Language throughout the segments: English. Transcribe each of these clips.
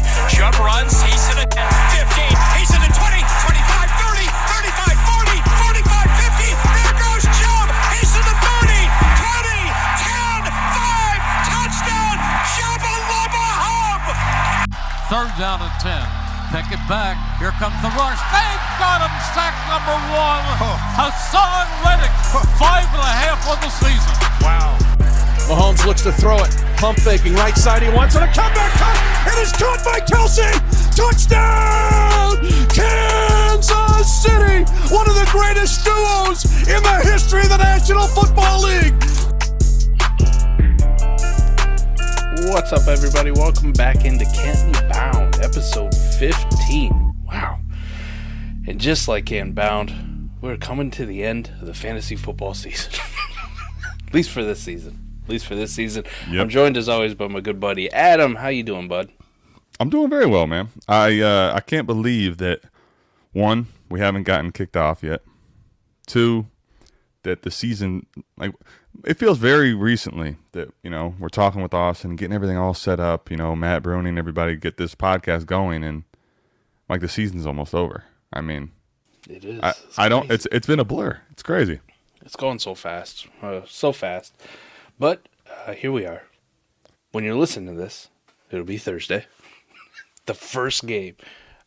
it. Chubb runs. He's to the 10, 15. He's to the 20, 25, 30, 35, 40, 45, 50. There goes Chubb. He's to the 30, 20, 10, 5. Touchdown. Chubba Lubba Hub. Third down and 10. Pick it back. Here comes the rush. They've got him. Sack number one. Haason Reddick. Five and a half on the season. Wow. Mahomes looks to throw it. Pump faking right side. He wants it. A comeback cut. It is caught by Kelce. Touchdown! Kansas City. One of the greatest duos in the history of the National Football League. What's up, everybody? Welcome back into Canton Bound, episode 15. Wow. And just like Canton Bound, we're coming to the end of the fantasy football season. At least for this season. At least for this season. Yep. I'm joined as always by my good buddy Adam. How you doing, bud? I'm doing very well, man. I uh, I can't believe that one we haven't gotten kicked off yet. Two, that the season like it feels very recently that you know we're talking with Austin, getting everything all set up. You know, Matt Bruni and everybody get this podcast going, and like the season's almost over. I mean, It is. I, I don't. It's it's been a blur. It's crazy. It's going so fast, uh, so fast. But uh, here we are. When you're listening to this, it'll be Thursday. the first game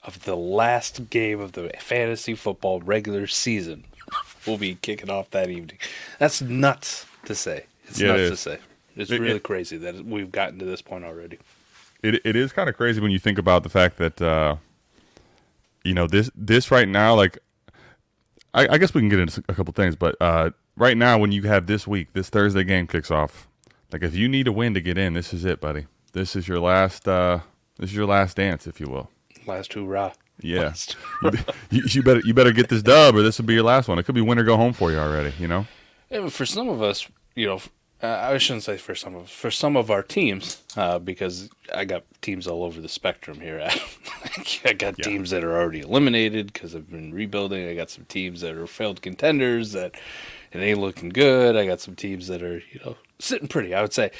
of the last game of the fantasy football regular season will be kicking off that evening. That's nuts to say. It's Yeah, it nuts to say. It's It- really it- crazy that we've gotten to this point already. it it is kind of crazy when you think about the fact that uh, you know this this right now like I, I guess we can get into a couple things, but uh, right now when you have this week, this Thursday game kicks off. Like if you need a win to get in, this is it, buddy. This is your last uh, this is your last dance, if you will. Last hurrah. Yeah, Last you, you better you better get this dub, or this will be your last one. It could be win or go home for you already. You know. Yeah, for some of us, you know, uh, I shouldn't say for some of for some of our teams, uh, because I got teams all over the spectrum here. I got Yeah. teams that are already eliminated because I've been rebuilding. I got some teams that are failed contenders that it ain't looking good. I got some teams that are you know sitting pretty. I would say,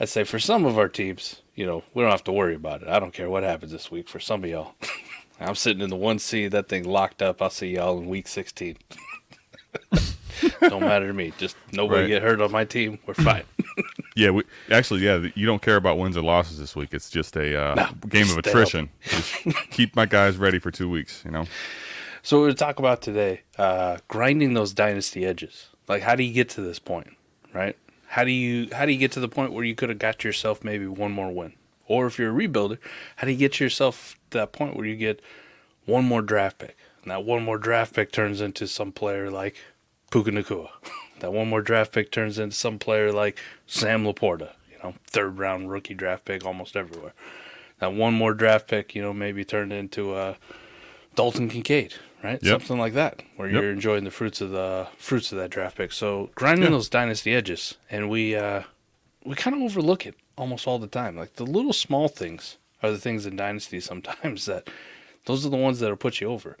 I'd say for some of our teams, you know, we don't have to worry about it. I don't care what happens this week. For some of y'all, I'm sitting in the one seed. That thing locked up. I'll see y'all in week 16. don't matter to me. Just nobody Right. get hurt on my team. We're fine. Yeah, we, actually, yeah, you don't care about wins or losses this week. It's just a uh, No, game of attrition. Keep my guys ready for two weeks. You know. so we're going to talk about today uh, grinding those dynasty edges. Like, how do you get to this point, right? How do you how do you get to the point where you could have got yourself maybe one more win, or if you're a rebuilder, how do you get yourself to that point where you get one more draft pick, and that one more draft pick turns into some player like Puka Nacua. that one more draft pick turns into some player like Sam Laporta. You know, third round rookie draft pick almost everywhere. That one more draft pick, you know, maybe turned into uh, Dalton Kincaid, right? Yep. Something like that, where Yep. you're enjoying the fruits of the fruits of that draft pick. So grinding Yeah. those dynasty edges, and we uh, we kind of overlook it almost all the time. Like the little small things are the things in dynasty sometimes that those are the ones that'll put you over.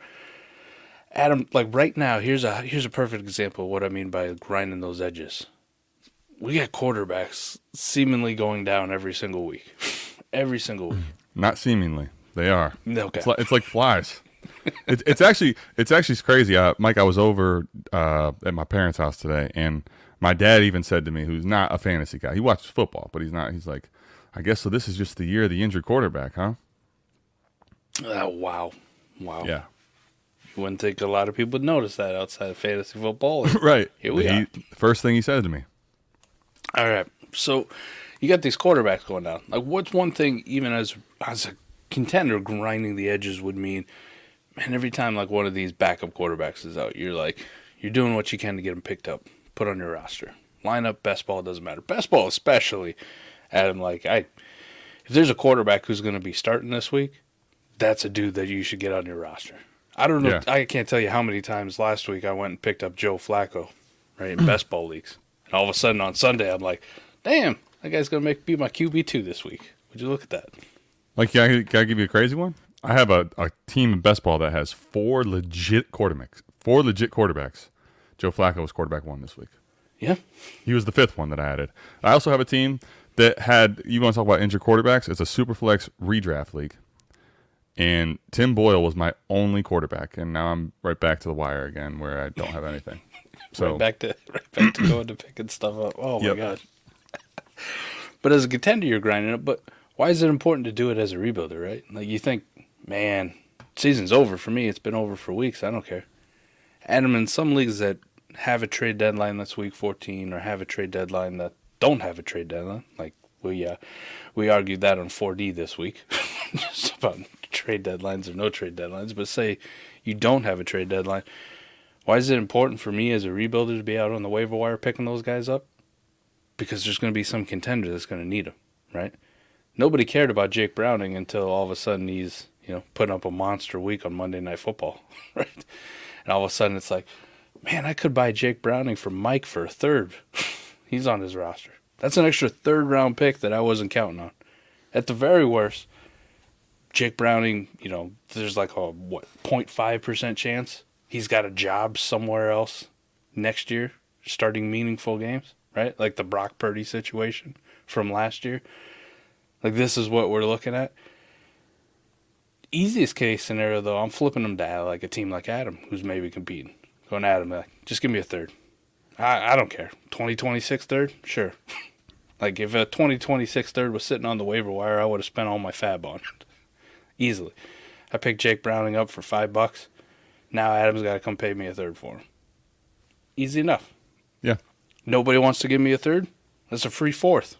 Adam, like right now, here's a here's a perfect example of what I mean by grinding those edges. We got quarterbacks seemingly going down every single week, every single week. Not seemingly, they are. Okay, It's like, it's like flies. It's it's actually it's actually crazy. Uh, Mike, I was over uh, at my parents' house today, and my dad even said to me, who's not a fantasy guy, he watches football, but he's not. He's like, I guess so. This is just the year of the injured quarterback, huh? Uh, wow, wow. Yeah, You wouldn't think a lot of people would notice that outside of fantasy football. right. Here we He- are. First thing he said to me, All right. So you got these quarterbacks going down. Like, what's one thing, even as as a contender, grinding the edges would mean? Man, every time like one of these backup quarterbacks is out, you're like, you're doing what you can to get them picked up, put on your roster, line up. Best ball doesn't matter. Best ball, especially. Adam, like I, if there's a quarterback who's going to be starting this week, that's a dude that you should get on your roster. I don't know. Yeah. I can't tell you how many times last week I went and picked up Joe Flacco, right in best ball leagues, and all of a sudden on Sunday I'm like, damn, that guy's gonna make be my QB two this week. Would you look at that? like, can I, can I give you a crazy one? I have a, a team in best ball that has four legit quarterbacks. Four legit quarterbacks. Joe Flacco was quarterback one this week. Yeah, He was the fifth one that I added. I also have a team that had. You want to talk about injured quarterbacks? It's a super flex redraft league. and Tim Boyle was my only quarterback, and now I'm right back to the wire again, where I don't have anything. So right back to right back to going to picking stuff up. Oh my Yep. god! but as a contender, you're grinding it. But why is it important to do it as a rebuilder? Right? Like you think, man, season's over for me. It's been over for weeks. I don't care. Adam, in some leagues that have a trade deadline that's week 14, or have a trade deadline that don't have a trade deadline, like we uh, we argued that on 4D this week, just about trade deadlines or no trade deadlines. But say you don't have a trade deadline. Why is it important for me as a rebuilder to be out on the waiver wire picking those guys up? Because there's going to be some contender that's going to need them, right? Nobody cared about Jake Browning until all of a sudden he's, you know, putting up a monster week on Monday Night Football, right? And all of a sudden it's like, man, I could buy Jake Browning for Mike for a third. he's on his roster. That's an extra third round pick that I wasn't counting on. At the very worst, Jake Browning, you know, there's like a what 0.5% chance he's got a job somewhere else next year, starting meaningful games, right? Like the Brock Purdy situation from last year. Like this is what we're looking at. Easiest case scenario though, I'm flipping them to like a team like Adam, who's maybe competing. Going Adam, like, just give me a third. I I don't care. 2026 third, sure. like if a 2026 third was sitting on the waiver wire, I would have spent all my fab on it easily. I picked Jake Browning up for five bucks. Now Adam's got to come pay me a third for him. Easy enough. yeah, Nobody wants to give me a third. That's a free fourth.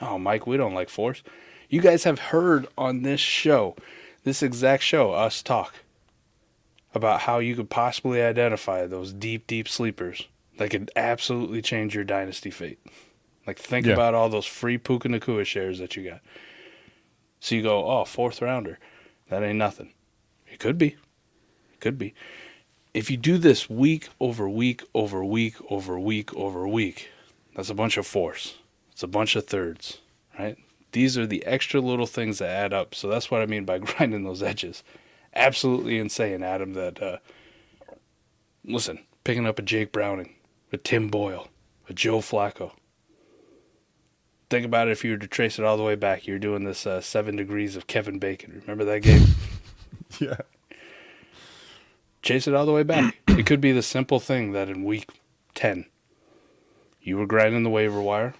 Oh, Mike, we don't like fourths. You guys have heard on this show, this exact show, us talk about how you could possibly identify those deep, deep sleepers that could absolutely change your dynasty fate. Like, think Yeah. about all those free Puka Nacua shares that you got. So you go, oh, fourth rounder. That ain't nothing. It could be. It could be. If you do this week over week over week over week over week, that's a bunch of fourths. It's a bunch of thirds, right? These are the extra little things that add up. So that's what I mean by grinding those edges. Absolutely insane, Adam. That uh, listen, picking up a Jake Browning, a Tim Boyle, a Joe Flacco. Think about it if you were to trace it all the way back. You're doing this uh, seven degrees of Kevin Bacon. Remember that game? yeah, chase it all the way back. it could be the simple thing that in week 10, you were grinding the waiver wire,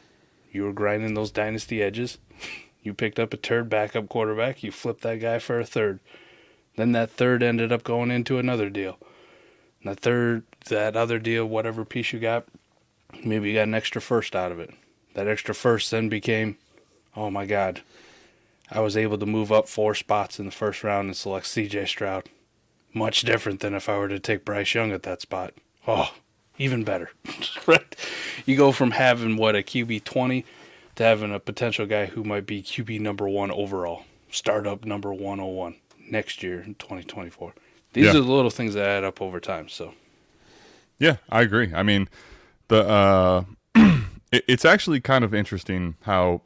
you were grinding those dynasty edges, you picked up a third backup quarterback, you flipped that guy for a third. Then that third ended up going into another deal. And that third, that other deal, whatever piece you got, maybe you got an extra first out of it. That extra first then became, oh my God, I was able to move up four spots in the first round and select CJ Stroud much different than if I were to take Bryce Young at that spot. Oh, even better. right? You go from having what a QB 20 to having a potential guy who might be QB number 1 overall, startup number 101 next year in 2024. These Yeah. are the little things that add up over time, so yeah. I agree. I mean, the uh, it, it's actually kind of interesting how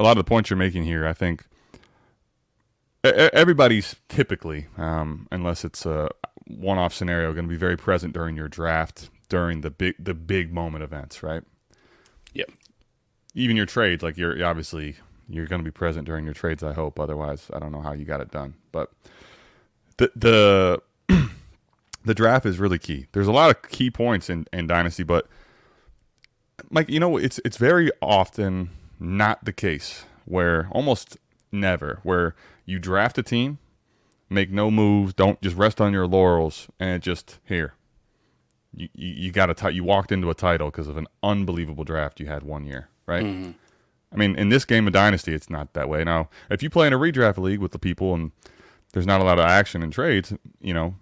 a lot of the points you're making here. I think everybody's typically, um, unless it's a one-off scenario, going to be very present during your draft during the big the big moment events, right? yep. even your trades, like you're you're obviously you're going to be present during your trades. I hope. Otherwise, I don't know how you got it done. But the the the draft is really key. There's a lot of key points in, in dynasty, but Mike, you know, it's it's very often not the case where almost never where you draft a team, make no moves, don't just rest on your laurels, and just here. You, you, you got a ti- you walked into a title because of an unbelievable draft you had one year, right? Mm-hmm. I mean, in this game of Dynasty, it's not that way. Now, if you play in a redraft league with the people and there's not a lot of action in trades, you know,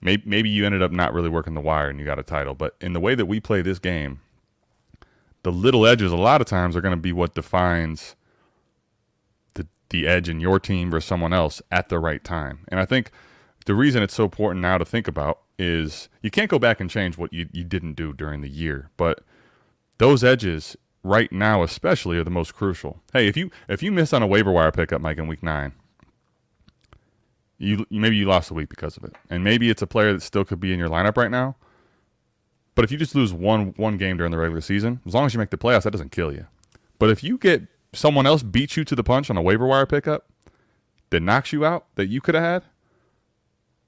maybe, maybe you ended up not really working the wire and you got a title. But in the way that we play this game, the little edges a lot of times are going to be what defines the edge in your team versus someone else at the right time. And I think the reason it's so important now to think about is you can't go back and change what you, you didn't do during the year, but those edges right now especially are the most crucial. Hey, if you if you miss on a waiver wire pickup, Mike, in week nine, you maybe you lost a week because of it, and maybe it's a player that still could be in your lineup right now. But if you just lose one one game during the regular season, as long as you make the playoffs, that doesn't kill you. But if you get someone else beat you to the punch on a waiver wire pickup, that knocks you out that you could have had,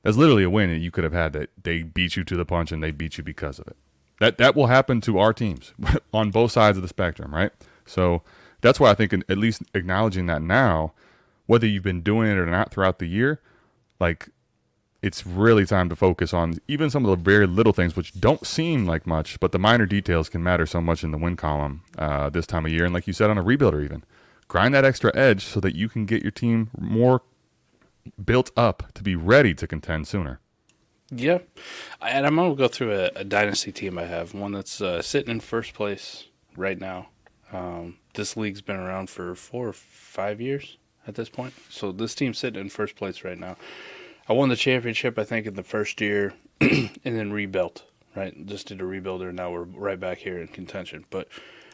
that's literally a win that you could have had that they beat you to the punch and they beat you because of it. That that will happen to our teams on both sides of the spectrum, right? So that's why I think at least acknowledging that now, whether you've been doing it or not throughout the year, like it's really time to focus on even some of the very little things which don't seem like much, but the minor details can matter so much in the win column uh, this time of year. And like you said on a rebuilder, even grind that extra edge so that you can get your team more built up to be ready to contend sooner. Yeah, and I'm gonna go through a, a dynasty team I have, one that's uh, sitting in first place right now. Um, this league's been around for four or five years at this point, so this team's sitting in first place right now. I won the championship, I think, in the first year, and then rebuilt. Right, just did a rebuilder, and now we're right back here in contention. But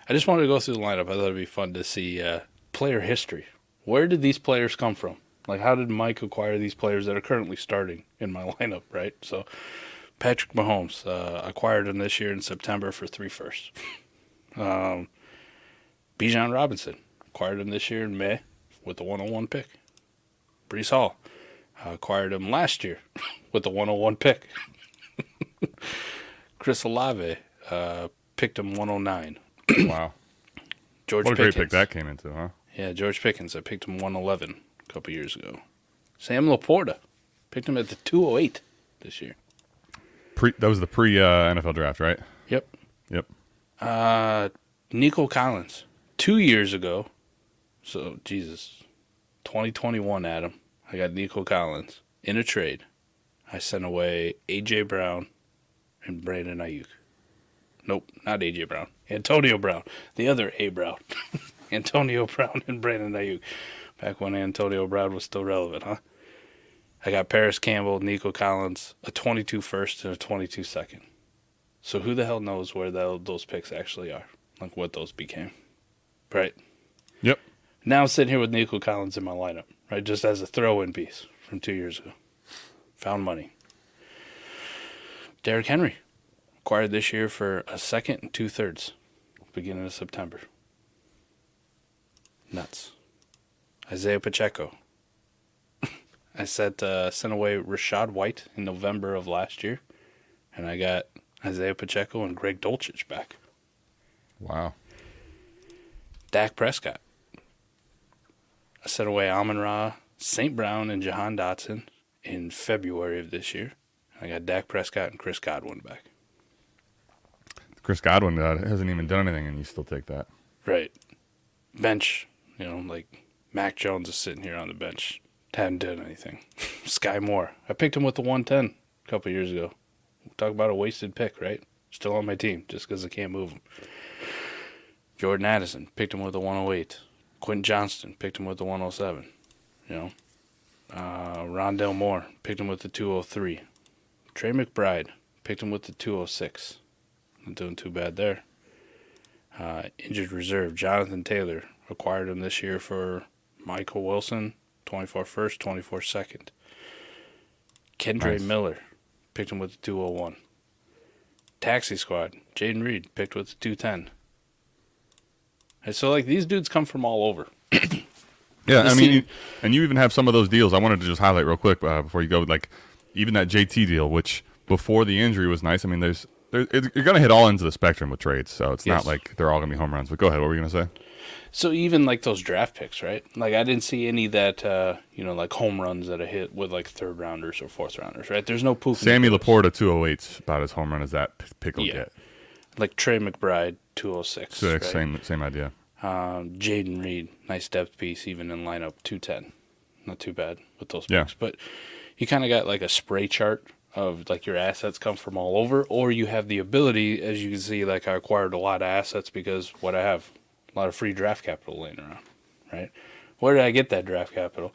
I just wanted to go through the lineup. I thought it'd be fun to see uh, player history. Where did these players come from? Like, how did Mike acquire these players that are currently starting in my lineup? Right, so Patrick Mahomes uh, acquired him this year in September for three firsts. um, Bijan Robinson acquired him this year in May with the 101 pick. Breece Hall I acquired him last year with the 101 pick. Chris Olave uh, picked him 109. wow. George What a Pickens. great pick that came into, huh? Yeah, George Pickens. I picked him 111 a couple years ago. Sam Laporta picked him at the 208 this year. Pre, that was the pre uh, NFL draft, right? Yep. Yep. Uh, Nico Collins two years ago. So Jesus, 2021, Adam. I got Nico Collins in a trade. I sent away AJ Brown and Brandon Aiyuk. Nope, not AJ Brown. Antonio Brown, the other A Brown. Antonio Brown and Brandon Aiyuk. Back when Antonio Brown was still relevant, huh? I got Parris Campbell, Nico Collins, a 22 first and a 22 second. So who the hell knows where tho- those picks actually are? Like what those became. Right? Yep. Now I'm sitting here with Nico Collins in my lineup, right? Just as a throw in piece from two years ago. Found money. Derrick Henry, acquired this year for a second and two thirds, beginning of September. Nuts. Isaiah Pacheco. I sent uh, sent away Rachaad White in November of last year, and I got Isaiah Pacheco and Greg Dulcich back. Wow. Dak Prescott. I sent away Amon Ra, St. Brown, and Jahan Dotson in February of this year. I got Dak Prescott and Chris Godwin back. Chris Godwin uh, hasn't even done anything, and you still take that. Right. Bench, you know, like Mac Jones is sitting here on the bench. Hadn't done anything. Skyy Moore. I picked him with the 110 a couple years ago. Talk about a wasted pick, right? Still on my team just because I can't move him. Jordan Addison. Picked him with the 108. Quentin Johnston. Picked him with the 107. You know. Uh, Rondale Moore. Picked him with the 203. Trey McBride. Picked him with the 206. Not doing too bad there uh, injured reserve. Jonathan Taylor acquired him this year for Michael Wilson, 24 first, 24 second. Kendre Nice. Miller picked him with the 201. Taxi Squad, Jayden Reed picked with the 210. And so, like, these dudes come from all over. Yeah, I mean, and you even have some of those deals. I wanted to just highlight real quick uh, before you go. Like, even that JT deal, which before the injury was nice. I mean, there's, there, you're going to hit all ends of the spectrum with trades, so it's Yes. not like they're all going to be home runs. But go ahead. What were you going to say? So even like those draft picks, right? Like I didn't see any that uh, you know like home runs that I hit with like third rounders or fourth rounders, right? There's no poof. Sammy Laporta 208's about as home run as that pick will Yeah. get. Like Trey McBride, 206. So right? same same idea. Um, Jayden Reed, nice depth piece, even in lineup 210. Not too bad with those Yeah. picks. But you kind of got like a spray chart of like your assets come from all over, or you have the ability, as you can see, like I acquired a lot of assets because what I have, a lot of free draft capital laying around, right? Where did I get that draft capital?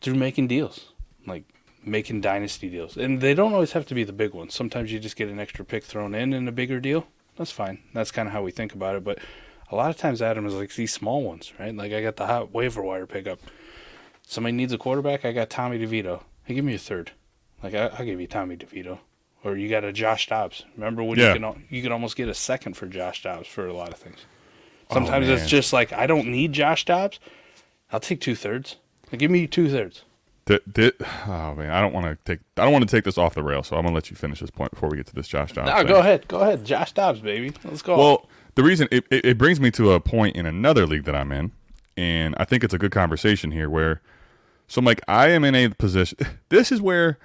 Through making deals, like making dynasty deals. And they don't always have to be the big ones. Sometimes you just get an extra pick thrown in in a bigger deal. That's fine. That's kind of how we think about it. But a lot of times, Adam is like these small ones, right? Like I got the hot waiver wire pickup. Somebody needs a quarterback. I got Tommy DeVito. Hey, give me a third. Like I, I'll give you Tommy DeVito. Or you got a Josh Dobbs. Remember when Yeah. you can you can almost get a second for Josh Dobbs for a lot of things. Oh, Sometimes Oh, it's just like I don't need Josh Dobbs. I'll take two thirds. Give me two thirds. Th- th- oh man, I don't want to take I don't want to take this off the rail, so I'm gonna let you finish this point before we get to this Josh Dobbs. No, thing. go ahead. Go ahead. Josh Dobbs, baby. Let's go. Well, the reason it, it, it brings me to a point in another league that I'm in, and I think it's a good conversation here where so I'm like I am in a position this is where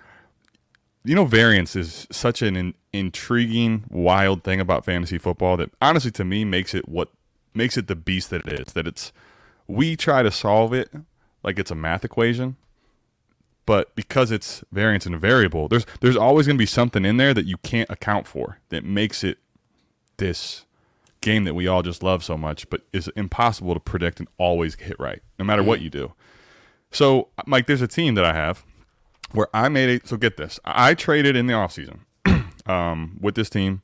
you know variance is such an in, intriguing wild thing about fantasy football that honestly to me makes it what makes it the beast that it is that it's we try to solve it like it's a math equation but because it's variance and a variable there's there's always going to be something in there that you can't account for that makes it this game that we all just love so much, but is impossible to predict and always hit right, no matter what you do. So, Mike, there's a team that I have where I made it. So, get this I traded in the offseason um, with this team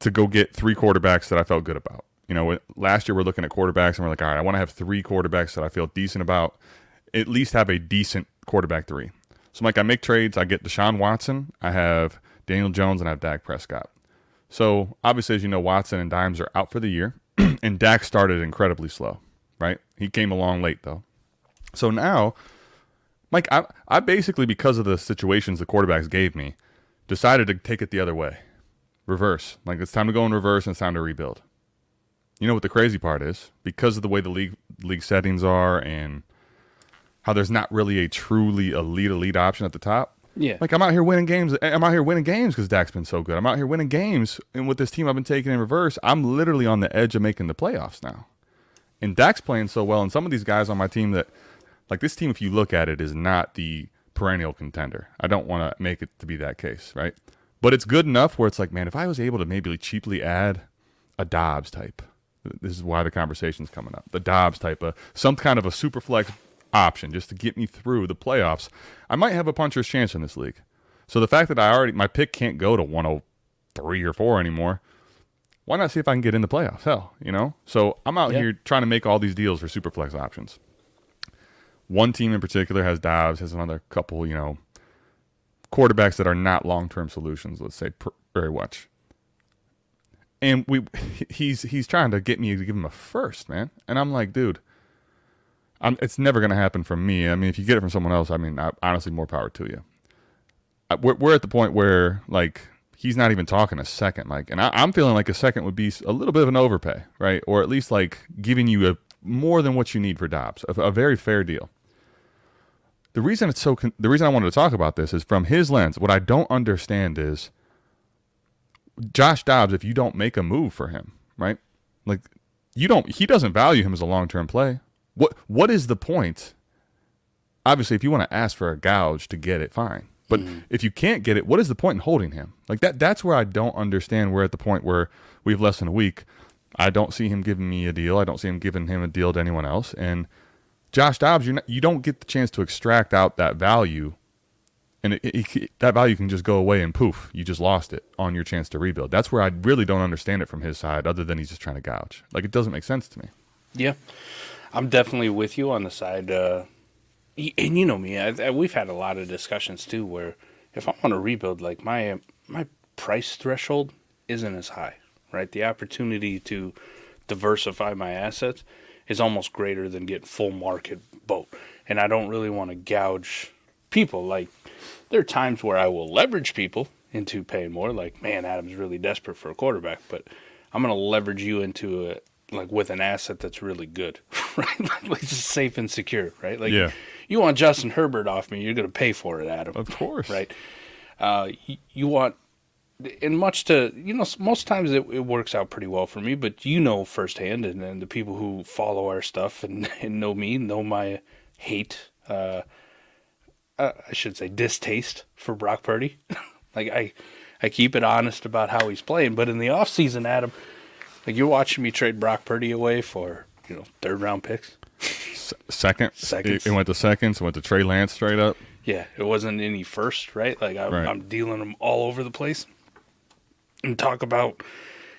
to go get three quarterbacks that I felt good about. You know, last year we're looking at quarterbacks and we're like, all right, I want to have three quarterbacks that I feel decent about, at least have a decent quarterback three. So, Mike, I make trades. I get Deshaun Watson, I have Daniel Jones, and I have Dak Prescott. So obviously, as you know, Watson and Dimes are out for the year, and Dak started incredibly slow. Right, he came along late though. So now, Mike, I, I basically because of the situations the quarterbacks gave me, decided to take it the other way, reverse. Like it's time to go in reverse and it's time to rebuild. You know what the crazy part is? Because of the way the league league settings are and how there's not really a truly elite elite option at the top. Yeah. Like I'm out here winning games. I'm out here winning games because Dak's been so good. I'm out here winning games, and with this team I've been taking in reverse, I'm literally on the edge of making the playoffs now. And Dak's playing so well, and some of these guys on my team that, like this team, if you look at it, is not the perennial contender. I don't want to make it to be that case, right? But it's good enough where it's like, man, if I was able to maybe cheaply add a Dobbs type, this is why the conversation's coming up. The Dobbs type, of some kind of a super flex option just to get me through the playoffs, I might have a puncher's chance in this league. So the fact that I already my pick can't go to 103 or 4 anymore, why not see if I can get in the playoffs? Hell, you know? So I'm out Yeah. here trying to make all these deals for super flex options. One team in particular has Dobbs, has another couple, you know, quarterbacks that are not long-term solutions, let's say very much. And we he's he's trying to get me to give him a first, man. And I'm like, dude, I'm, it's never going to happen from me. I mean, if you get it from someone else, I mean, I, honestly, more power to you. I, we're, we're at the point where like he's not even talking a second, like, and I, I'm feeling like a second would be a little bit of an overpay, right? Or at least like giving you a more than what you need for Dobbs, a, a very fair deal. The reason it's so, con- the reason I wanted to talk about this is from his lens. What I don't understand is Josh Dobbs. If you don't make a move for him, right? Like you don't, he doesn't value him as a long term play. What what is the point? Obviously, if you want to ask for a gouge to get it, fine. But mm. if you can't get it, what is the point in holding him? Like that that's where I don't understand. We're at the point where we have less than a week. I don't see him giving me a deal. I don't see him giving him a deal to anyone else. And Josh Dobbs, you're not, you don't get the chance to extract out that value, and it, it, it- that value can just go away and poof, you just lost it on your chance to rebuild. That's where I really don't understand it from his side, other than he's just trying to gouge. Like it doesn't make sense to me. Yeah, I'm definitely with you on the side. Uh, and you know me, I, I, we've had a lot of discussions too, where if I want to rebuild, like my my price threshold isn't as high, right? The opportunity to diversify my assets is almost greater than getting full market boat, and I don't really want to gouge people. Like there are times where I will leverage people into paying more. Like man, Adam's really desperate for a quarterback, but I'm gonna leverage you into a like with an asset that's really good, right? like it's safe and secure, right? Like Yeah. you want Justin Herbert off me, you're gonna pay for it, Adam. Of course. right? Uh, you, you want, and much to you know, most times it, it works out pretty well for me. But you know firsthand, and, and the people who follow our stuff and, and know me know my hate. Uh, uh, I should say distaste for Brock Purdy. like I, I keep it honest about how he's playing. But in the off season, Adam, like you're watching me trade Brock Purdy away for you know third round picks. S- second, Seconds. It, it went to seconds. It Went to Trey Lance straight up. Yeah, it wasn't any first, right? Like I, Right. I'm dealing them all over the place. And talk about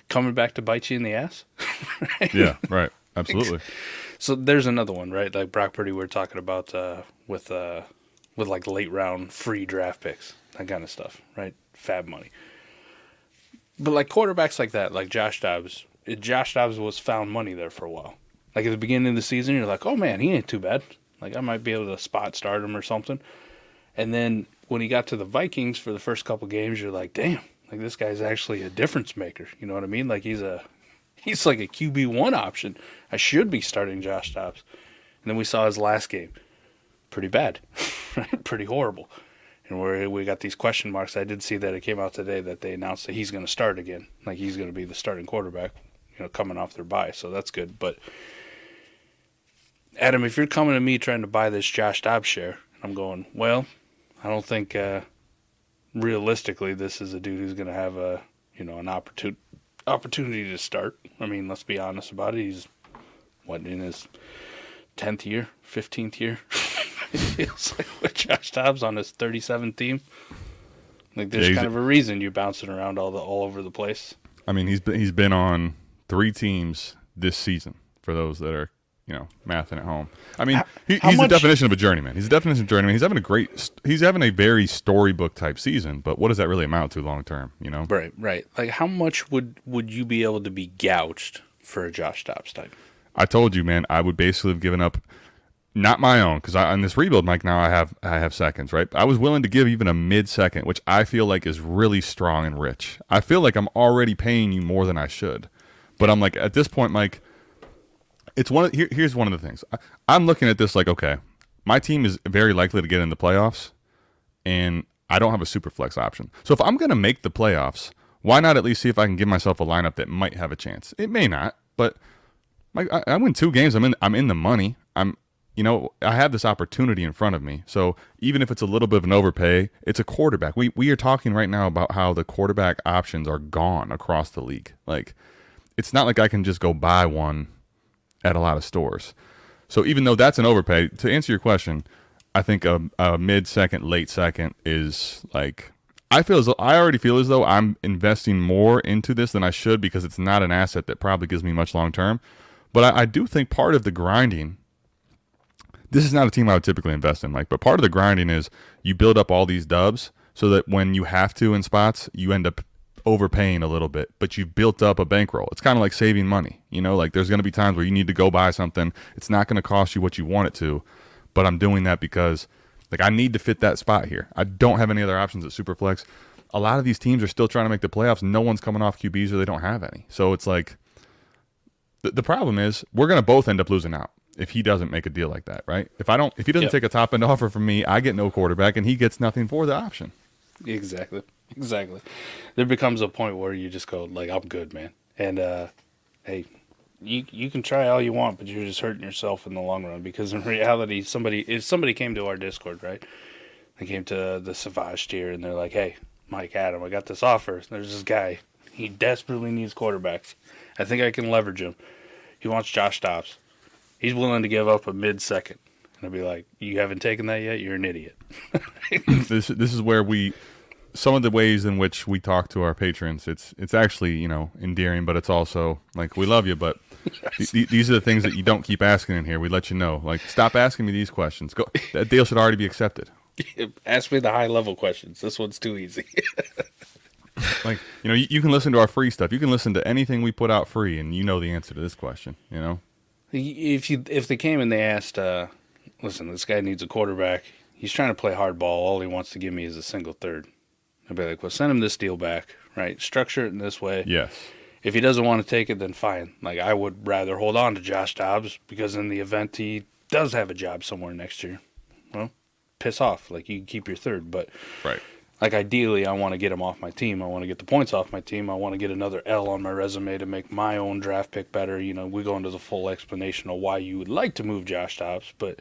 coming back to bite you in the ass. Yeah, right. Absolutely. So there's another one, right? Like Brock Purdy, we are talking about uh, with uh, with like late round free draft picks, that kind of stuff, right? Fab money. But like quarterbacks like that, like Josh Dobbs, Josh Dobbs was found money there for a while. Like at the beginning of the season, you're like, oh man, he ain't too bad. Like I might be able to spot start him or something. And then when he got to the Vikings for the first couple games, you're like, damn, like this guy's actually a difference maker. You know what I mean? Like he's a he's like a QB one option. I should be starting Josh Dobbs. And then we saw his last game. Pretty bad. Pretty horrible. And we we got these question marks. I did see that it came out today that they announced that he's going to start again. Like he's going to be the starting quarterback, you know, coming off their bye, So that's good. But Adam, if you're coming to me trying to buy this Josh Dobbs share, I'm going, well, I don't think uh, realistically this is a dude who's going to have a, you know, an opportunity opportunity to start. I mean, let's be honest about it. He's what in his tenth year, fifteenth year. it feels like with Josh Dobbs on his thirty-seventh team. Like there's Yeah, kind of a reason you're bouncing around all the all over the place. I mean, he's been, he's been on three teams this season. For those that are, you know, mathing at home. I mean, he, he's much- the definition of a journeyman. He's the definition of journeyman. He's having a great. He's having a very storybook type season. But what does that really amount to long term? You know, Right, right. Like how much would would you be able to be gouged for a Josh Dobbs type? I told you, man, I would basically have given up, not my own, because on this rebuild, Mike. Now I have I have seconds, right? I was willing to give even a mid second, which I feel like is really strong and rich. I feel like I'm already paying you more than I should, but I'm like at this point, Mike. It's one. Of, here, here's one of the things. I, I'm looking at this like, okay, my team is very likely to get in the playoffs, and I don't have a super flex option. So if I'm going to make the playoffs, why not at least see if I can give myself a lineup that might have a chance? It may not, but like I, I win two games. I'm in. I'm in the money. I'm. You know, I have this opportunity in front of me. So even if it's a little bit of an overpay, it's a quarterback. We we are talking right now about how the quarterback options are gone across the league. Like, it's not like I can just go buy one at a lot of stores. So even though that's an overpay, to answer your question, I think a, a mid second, late second is like I feel as though I already feel as though I'm investing more into this than I should because it's not an asset that probably gives me much long term. But I, I do think part of the grinding. This is not a team I would typically invest in, Mike. But part of the grinding is you build up all these dubs so that when you have to in spots, you end up overpaying a little bit, but you've built up a bankroll. It's kind of like saving money. You know, like there's going to be times where you need to go buy something. It's not going to cost you what you want it to, but I'm doing that because like I need to fit that spot here. I don't have any other options at Superflex. A lot of these teams are still trying to make the playoffs. No one's coming off QBs or they don't have any. So it's like the, the problem is we're going to both end up losing out if he doesn't make a deal like that, right? If I don't, if he doesn't Yep. take a top end offer from me, I get no quarterback and he gets nothing for the option. Exactly. Exactly. There becomes a point where you just go like, "I'm good, man," and uh, hey, you you can try all you want, but you're just hurting yourself in the long run because in reality, somebody if somebody came to our Discord, right? They came to the Savage tier and they're like, "Hey, Mike Adam, I got this offer. There's this guy. He desperately needs quarterbacks. I think I can leverage him. He wants Josh Dobbs. He's willing to give up a mid second. And I'd be like, "You haven't taken that yet? You're an idiot." this this is where we some of the ways in which we talk to our patrons it's it's actually you know endearing but it's also like we love you but th- th- these are the things that you don't keep asking in here we let you know like stop asking me these questions go that deal should already be accepted Ask me the high level questions. This one's too easy. like you know you, you can listen to our free stuff you can listen to anything we put out free and you know the answer to this question you know if you if they came and they asked, uh, listen, this guy needs a quarterback. He's trying to play hardball. All he wants to give me is a single third. I'd be like, well, send him this deal back, right? Structure it in this way. yes If he doesn't want to take it, then fine. Like I would rather hold on to Josh Dobbs because in the event he does have a job somewhere next year, well, piss off. Like you can keep your third, but right like ideally I want to get him off my team. I want to get the points off my team. I want to get another L on my resume to make my own draft pick better. You know, we go into the full explanation of why you would like to move Josh Dobbs, but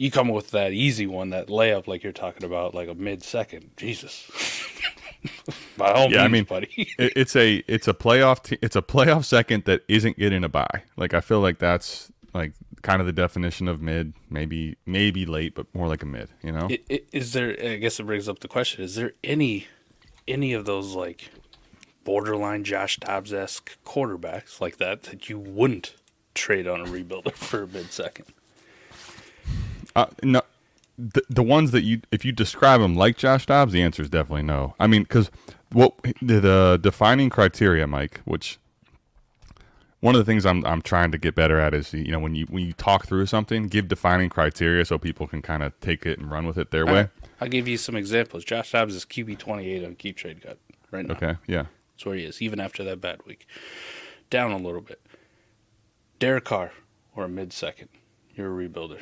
you come with that easy one, that layup like you're talking about, like a mid second. Jesus. By all Yeah, I means, mean, buddy. it, it's a it's a playoff t- it's a playoff second that isn't getting a bye. Like I feel like that's like kind of the definition of mid, maybe maybe late, but more like a mid. You know, I- i- Is there? I guess it brings up the question: Is there any, any of those like borderline Josh Dobbs esque quarterbacks like that that you wouldn't trade on a rebuilder for a mid second? Uh, no, the the ones that you if you describe them like Josh Dobbs, the answer is definitely no. I mean, because what the, the defining criteria, Mike, which one of the things I'm I'm trying to get better at is you know when you when you talk through something, give defining criteria so people can kind of take it and run with it their way. I'll give you some examples. Josh Dobbs is QB 28 on Keep Trade Cut right now. Okay, yeah. That's where he is, even after that bad week. Down a little bit. Derek Carr or a mid second. You're a rebuilder.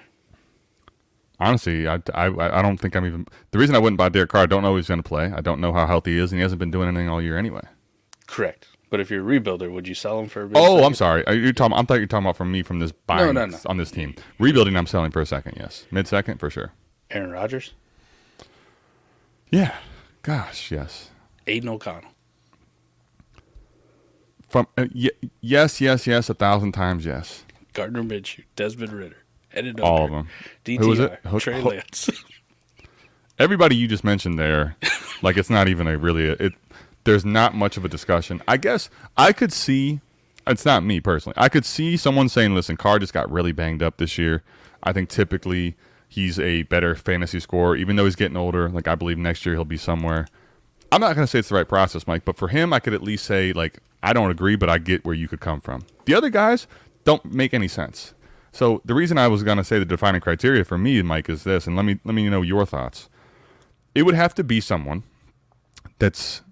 Honestly, I, I, I don't think I'm even. The reason I wouldn't buy Derek Carr, I don't know he's going to play. I don't know how healthy he is, and he hasn't been doing anything all year anyway. Correct. But if you're a rebuilder, would you sell him for a Oh, second? I'm sorry. Are you talking? I'm thought you were talking about from me from this buying no, no. on this team. Rebuilding, I'm selling for a second. Yes, mid second for sure. Aaron Rodgers? Yeah. Gosh, yes. Aidan O'Connell. From uh, y- yes, yes, yes, a thousand times yes. Gardner Minshew. Desmond Ridder. All of them. DTR. Who was it? Ho- Trey Ho- Lance. Everybody you just mentioned there, like it's not even a really a, it. There's not much of a discussion. I guess I could see. It's not me personally. I could see someone saying, "Listen, Carr just got really banged up this year. I think typically he's a better fantasy scorer, even though he's getting older. Like I believe next year he'll be somewhere." I'm not going to say it's the right process, Mike, but for him, I could at least say like I don't agree, but I get where you could come from. The other guys don't make any sense. So the reason I was going to say the defining criteria for me, Mike, is this, and let me let me know your thoughts. It would have to be someone that's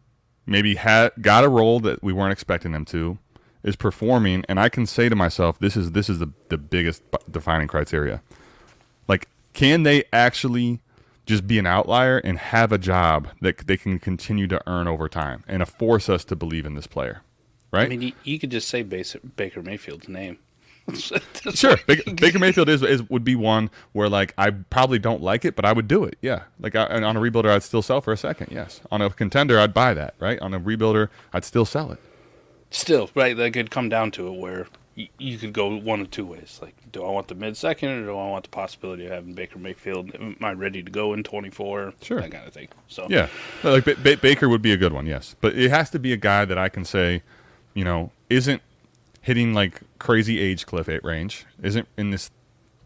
maybe had got a role that we weren't expecting them to, is performing, and I can say to myself, this is this is the the biggest defining criteria. Like, can they actually just be an outlier and have a job that they can continue to earn over time and force us to believe in this player, right? I mean, you, you could just say Bas- Baker Mayfield's name. Sure, Baker, Baker Mayfield is, is would be one where like I probably don't like it, but I would do it. Yeah, like I, on a rebuilder, I'd still sell for a second. Yes, on a contender, I'd buy that. Right, on a rebuilder, I'd still sell it. Still, right? That could come down to it where you, you could go one of two ways. Like, do I want the mid second or do I want the possibility of having Baker Mayfield? Am I ready to go in 24? Sure. That kind of thing. So, Yeah, like ba- ba- Baker would be a good one. Yes, but it has to be a guy that I can say, you know, isn't hitting like crazy age cliff eight range, isn't in this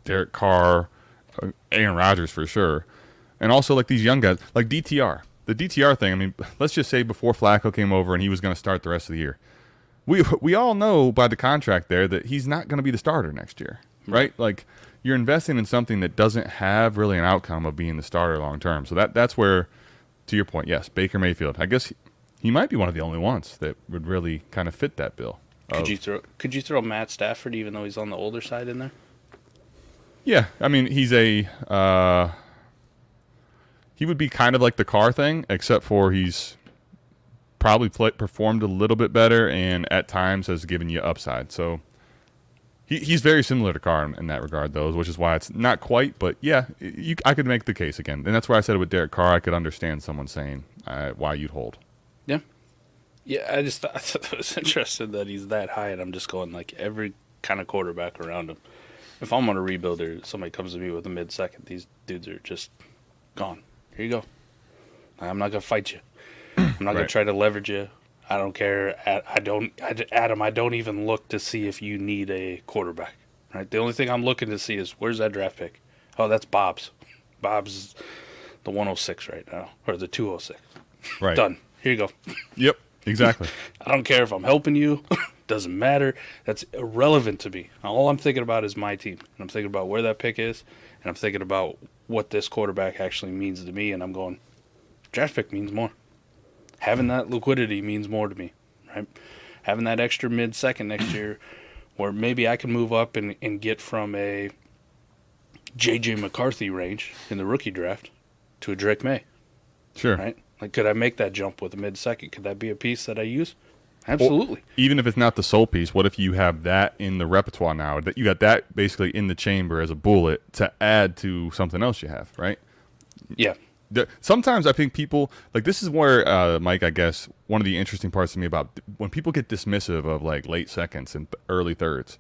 Derek Carr, uh, Aaron Rodgers for sure, and also like these young guys like DTR. The DTR thing. I mean, let's just say before Flacco came over and he was going to start the rest of the year. We we all know by the contract there that he's not going to be the starter next year, right? Like you're investing in something that doesn't have really an outcome of being the starter long term. So that that's where, to your point, yes, Baker Mayfield. I guess he, he might be one of the only ones that would really kind of fit that bill. Could of- you throw could you throw Matt Stafford even though he's on the older side in there? Yeah, I mean he's a uh, he would be kind of like the Carr thing, except for he's probably play, performed a little bit better and at times has given you upside. So he, he's very similar to Carr in, in that regard, though, which is why it's not quite. But yeah, you, I could make the case again, and that's why I said it with Derek Carr. I could understand someone saying uh, why you'd hold. Yeah. Yeah, I just thought, I thought it was interesting that he's that high, and I'm just going like every kind of quarterback around him. If I'm on a rebuilder, somebody comes to me with a mid second, these dudes are just gone. Here you go. I'm not gonna fight you. I'm not gonna try to leverage you. I don't care. I I don't, I, Adam. I don't even look to see if you need a quarterback. Right. The only thing I'm looking to see is where's that draft pick. Oh, that's Bob's. Bob's the 106 right now, or the 206. Right. Done. Here you go. Yep. Exactly. I don't care if I'm helping you. Doesn't matter. That's irrelevant to me. All I'm thinking about is my team. And I'm thinking about where that pick is. And I'm thinking about what this quarterback actually means to me. And I'm going, draft pick means more. Having hmm. that liquidity means more to me, right? Having that extra mid second next year where maybe I can move up and, and get from a JJ McCarthy range in the rookie draft to a Drake Maye, Sure. right? Like, could I make that jump with a mid second? Could that be a piece that I use? Absolutely. even if it's not the sole piece, what if you have that in the repertoire now? That you got that basically in the chamber as a bullet to add to something else you have, right? Yeah. Sometimes I think people like this is where uh, Mike. I guess one of the interesting parts to me about when people get dismissive of like late seconds and early thirds.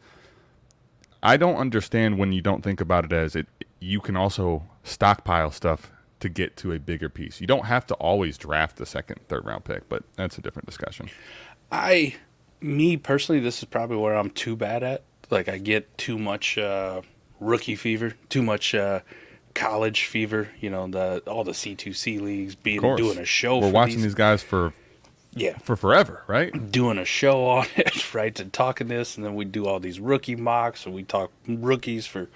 I don't understand when you don't think about it as it. You can also stockpile stuff to get to a bigger piece. You don't have to always draft the second, third round pick, but that's a different discussion. I, me personally, this is probably where I'm too bad at. Like, I get too much uh, rookie fever, too much uh, college fever. You know, the all the C2C leagues being doing a show. We're watching these. these guys for Yeah. for forever, right? doing a show on it, right? And talking this, and then we do all these rookie mocks, and we talk rookies for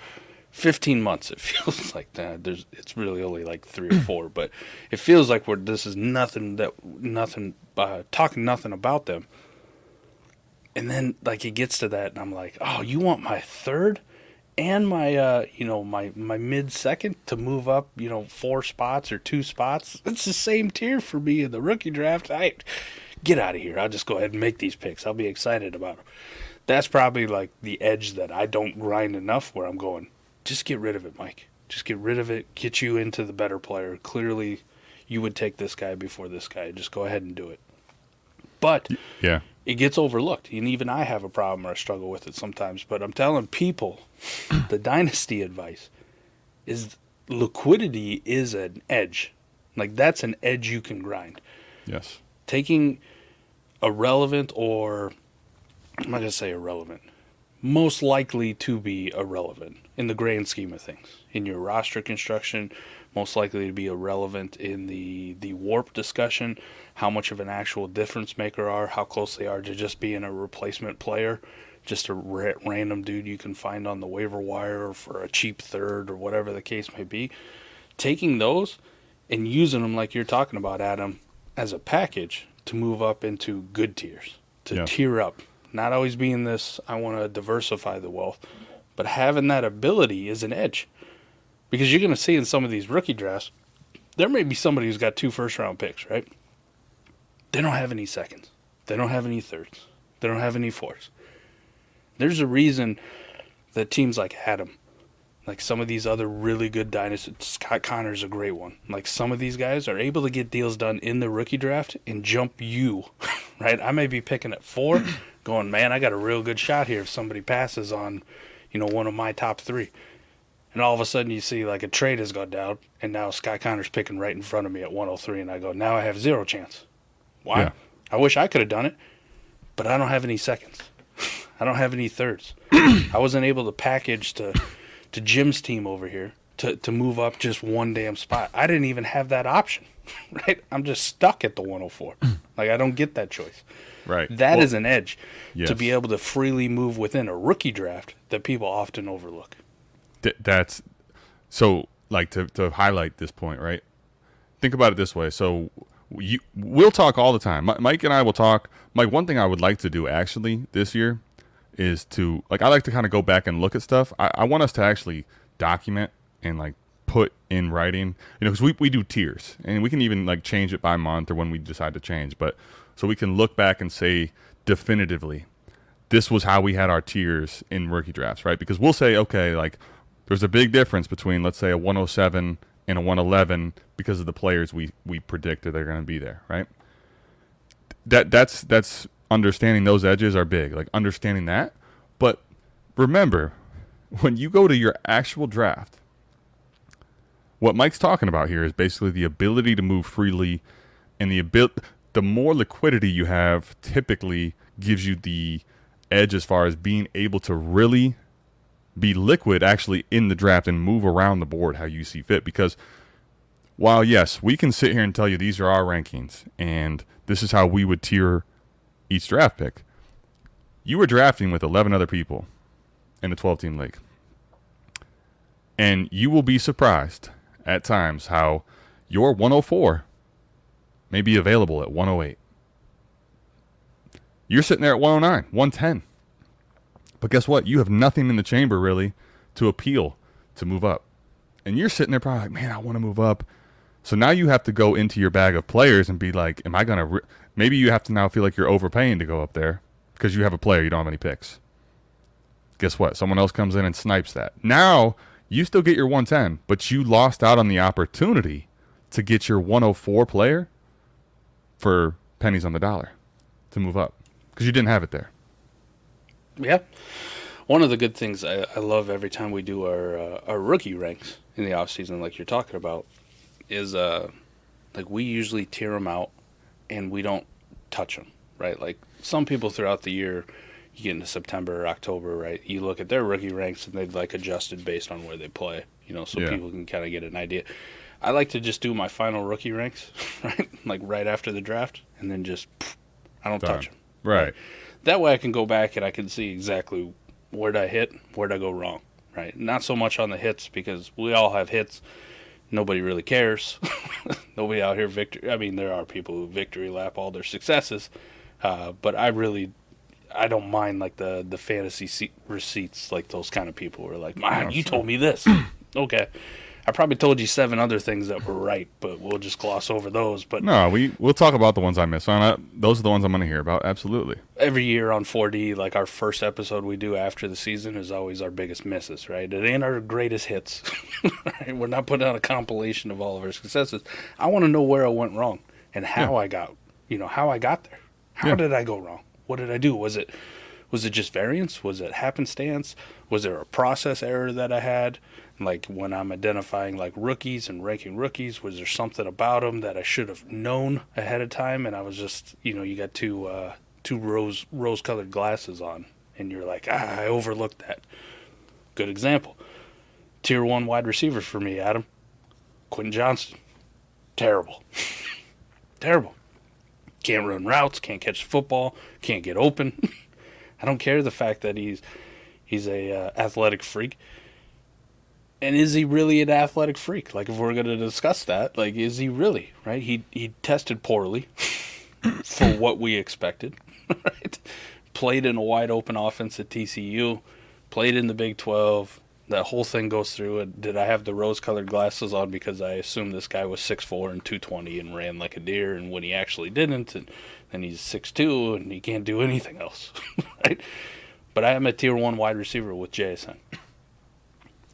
15 months. It feels like that. There's, it's really only like three or four, but it feels like we're this is nothing that nothing uh, talking nothing about them. And then like it gets to that, and I'm like, oh, you want my third? And my, uh, you know, my my mid second to move up, you know, four spots or two spots. It's the same tier for me in the rookie draft. I get out of here. I'll just go ahead and make these picks. I'll be excited about them. That's probably like the edge that I don't grind enough where I'm going, just get rid of it, Mike. Just get rid of it. Get you into the better player. Clearly, you would take this guy before this guy. Just go ahead and do it. But Yeah. it gets overlooked. And even I have a problem or I struggle with it sometimes. But I'm telling people the dynasty advice is liquidity is an edge. Like that's an edge you can grind Yes. taking irrelevant or I'm not gonna say irrelevant, most likely to be irrelevant in the grand scheme of things. In your roster construction, most likely to be irrelevant in the the warp discussion, how much of an actual difference maker are, how close they are to just being a replacement player, just a ra- random dude you can find on the waiver wire for a cheap third or whatever the case may be. Taking those and using them like you're talking about, Adam, as a package to move up into good tiers, to Yeah. tier up. Not always being this, I want to diversify the wealth, but having that ability is an edge. Because you're going to see in some of these rookie drafts, there may be somebody who's got two first round picks, right? They don't have any seconds. They don't have any thirds. They don't have any fourths. There's a reason that teams like Adam, like some of these other really good dynasties, Scott Connor's a great one. Like some of these guys are able to get deals done in the rookie draft and jump you, right? I may be picking at four, going, man, I got a real good shot here if somebody passes on, you know, one of my top three. And all of a sudden you see like a trade has gone down, and now Scott Connor's picking right in front of me at 103, and I go, now I have zero chance. Why? Yeah. I wish I could have done it, but I don't have any seconds. I don't have any thirds. I wasn't able to package to to Jim's team over here to, to move up just one damn spot. I didn't even have that option. Right? I'm just stuck at the 104. Hmm. like I don't get that choice. Right. That is Well, an edge Yes. to be able to freely move within a rookie draft that people often overlook. Th- that's so like to to highlight this point, right? Think about it this way. So you we'll talk all the time. Mi- Mike and I will talk. Mike, one thing I would like to do actually this year is to like I like to kind of go back and look at stuff. I, I want us to actually document and like put in writing, you know, because we we do tiers and we can even like change it by month or when we decide to change. But so we can look back and say definitively this was how we had our tiers in rookie drafts, right? Because we'll say, okay, like there's a big difference between let's say a 107 and a 111 because of the players we we predicted they're going to be there, right? That that's that's understanding those edges are big, like understanding that. But remember, when you go to your actual draft, what Mike's talking about here is basically the ability to move freely and the abil- the more liquidity you have typically gives you the edge as far as being able to really be liquid actually in the draft and move around the board how you see fit. Because while yes we can sit here and tell you these are our rankings and this is how we would tier each draft pick you were drafting with 11 other people in a 12 team league. And you will be surprised at times how your 104 may be available at 108 you're sitting there at 109, 110. But guess what? You have nothing in the chamber really to appeal to move up. And you're sitting there probably like, man, I want to move up. So now you have to go into your bag of players and be like, am I going to. Re-? Maybe you have to now feel like you're overpaying to go up there because you have a player, you don't have any picks. Guess what? Someone else comes in and snipes that. Now you still get your 110, but you lost out on the opportunity to get your 104 player for pennies on the dollar to move up because you didn't have it there. Yeah. One of the good things I, I love every time we do our uh, our rookie ranks in the off season, like you're talking about, is uh like we usually tear them out and we don't touch them, right? Like some people throughout the year, you get into September or October, right? You look at their rookie ranks and they've like adjusted based on where they play, you know, so Yeah. people can kind of get an idea. I like to just do my final rookie ranks, right? Like right after the draft, and then just pff, I don't Done. touch them. Right. That way, I can go back and I can see exactly where would I hit, where would I go wrong, right? Not so much on the hits because we all have hits. Nobody really cares. Nobody out here victory. I mean, there are people who victory lap all their successes, uh, but I really, I don't mind like the the fantasy se- receipts, like those kind of people who are like, "Man, you told me this." okay, I probably told you seven other things that were right, but we'll just gloss over those. But No, we we'll talk about the ones I missed. On those are the ones I'm going to hear about. Absolutely. every year on 4D, like our first episode we do after the season is always our biggest misses, right? It ain't our greatest hits. right? We're not putting out a compilation of all of our successes. I want to know where I went wrong and how Yeah. I got, you know, how I got there. How Yeah. did I go wrong? What did I do? Was it was it just variance? Was it happenstance? Was there a process error that I had? Like when I'm identifying like rookies and ranking rookies, was there something about them that I should have known ahead of time? And I was just, you know, you got two uh, two rose rose colored glasses on, and you're like, ah, I overlooked that. Good example. Tier one wide receiver for me, Adam. Quentin Johnston. Terrible. Terrible. Can't run routes, can't catch football, can't get open. I don't care the fact that he's he's a uh, athletic freak. And is he really an athletic freak? Like if we're going to discuss that, like is he really, right? He he tested poorly for what we expected, right? Played in a wide open offense at TCU, played in the Big 12. That whole thing goes through. Did I have the rose colored glasses on because I assumed this guy was 6'4 and 220 and ran like a deer, and when he actually didn't, and then he's 6'2 and he can't do anything else, right? But I am a tier one wide receiver with JSN.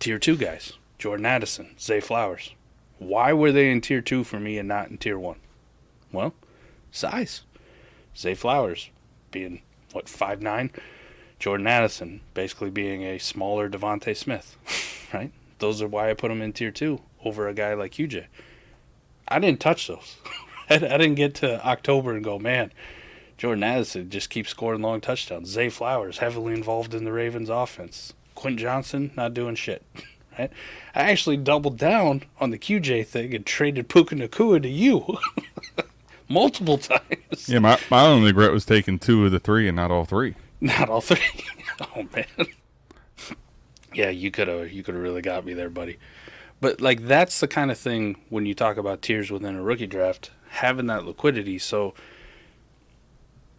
Tier two guys, Jordan Addison, Zay Flowers. Why were they in tier two for me and not in tier one? Well, size. Zay Flowers being what five nine, Jordan Addison basically being a smaller DeVonta Smith, right? Those are why I put him in tier two over a guy like QJ. I didn't touch those. I didn't get to October and go, man. Jordan Addison just keeps scoring long touchdowns. Zay Flowers heavily involved in the Ravens offense. Quint Johnston not doing shit. Right? I actually doubled down on the QJ thing and traded Puka Nacua to you multiple times. Yeah, my, my only regret was taking two of the three and not all three. Not all three. oh man. Yeah, you could have you could have really got me there, buddy. But like that's the kind of thing when you talk about tiers within a rookie draft, having that liquidity. So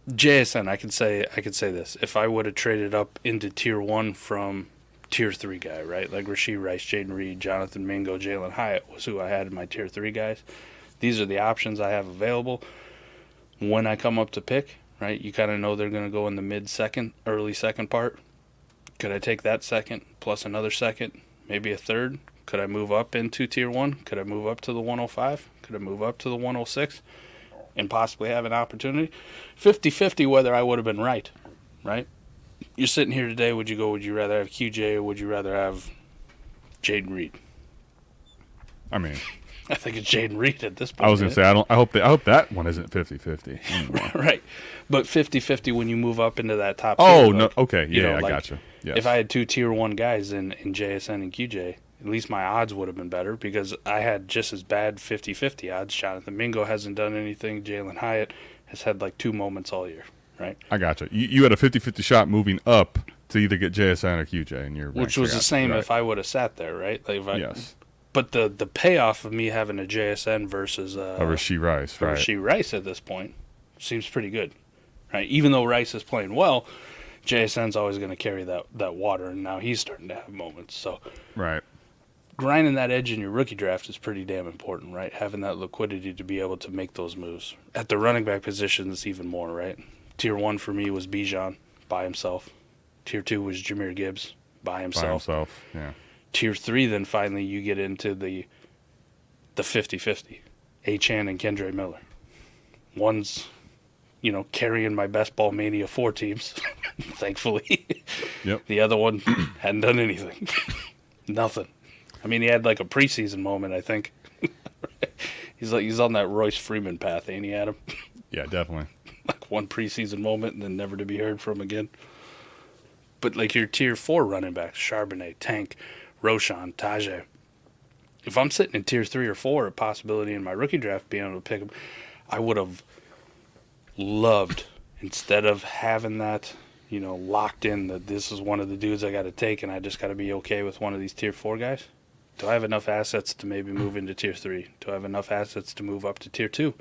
JSN, I could say I could say this. If I would have traded up into tier one from tier three guy, right? Like Rashee Rice, Jayden Reed, Jonathan Mingo, Jalin Hyatt was who I had in my tier three guys. These are the options I have available. When I come up to pick, right? You kind of know they're going to go in the mid second, early second part. Could I take that second plus another second, maybe a third? Could I move up into tier one? Could I move up to the 105? Could I move up to the 106 and possibly have an opportunity? 50 50 whether I would have been right, right? You're sitting here today. Would you go, would you rather have QJ or would you rather have Jayden Reed? I mean, I think it's Jayden Reed at this point. I was gonna say I don't. I hope that I hope that one isn't 50-50. right. But 50 50 when you move up into that top oh tier, no. like, Okay. you Yeah, know, I like, gotcha. Yes. If I had two tier one guys in, in JSN and QJ, at least my odds would have been better because I had just as bad 50 50 odds. Jonathan Mingo hasn't done anything. Jalin Hyatt has had like two moments all year, right? I gotcha. You, you had a 50-50 shot moving up to either get JSN or QJ, and your Which was the same if I would have sat there, right? Like if I, yes, But the, the payoff of me having a JSN versus uh, a Rashee Rice, right? Rashee Rice at this point seems pretty good, right? Even though Rice is playing well, JSN's always going to carry that, that water, and now he's starting to have moments. So Right. grinding that edge in your rookie draft is pretty damn important, right? Having that liquidity to be able to make those moves. At the running back position, it's even more, right? Tier one for me was Bijan by himself. Tier two was Jahmyr Gibbs by By himself. himself. Yeah. Tier three, then finally you get into the the 50-50. Achane and Kendre Miller. One's, you know, carrying my best ball mania four teams, thankfully. Yep. The other one hadn't done anything. Nothing. I mean, he had like a preseason moment, I think. he's like he's on that Royce Freeman path, ain't he, Adam? Yeah, definitely. like one preseason moment and then never to be heard from again. But like your tier four running backs, Charbonnet, Tank, Roschon, Tyjae, If I'm sitting in tier three or four, a possibility in my rookie draft being able to pick him, I would have loved instead of having that, you know, locked in that this is one of the dudes I got to take, and I just got to be okay with one of these tier four guys. Do I have enough assets to maybe move into tier three? Do I have enough assets to move up to tier two?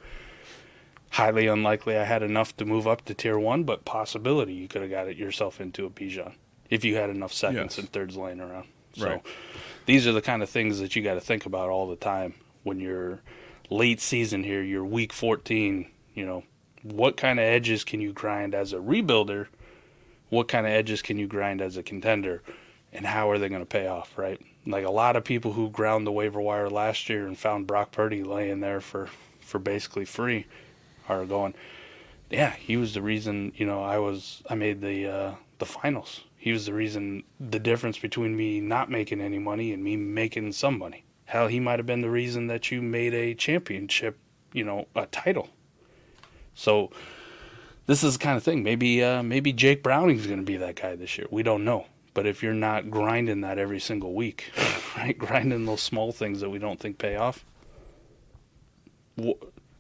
Highly unlikely I had enough to move up to tier one, but possibility you could have got it yourself into a Bijan if you had enough seconds Yes. and thirds laying around. So Right. these are the kind of things that you got to think about all the time when you're late season here, you're week 14, you know, what kind of edges can you grind as a rebuilder? What kind of edges can you grind as a contender? And how are they going to pay off, right? Like a lot of people who ground the waiver wire last year and found Brock Purdy laying there for, for basically free are going, yeah, he was the reason, you know, I was, I made the, uh, the finals. He was the reason, the difference between me not making any money and me making some money. Hell, he might have been the reason that you made a championship, you know, a title. So this is the kind of thing. Maybe uh, maybe Jake Browning's going to be that guy this year. We don't know. But if you're not grinding that every single week, right, grinding those small things that we don't think pay off, wh-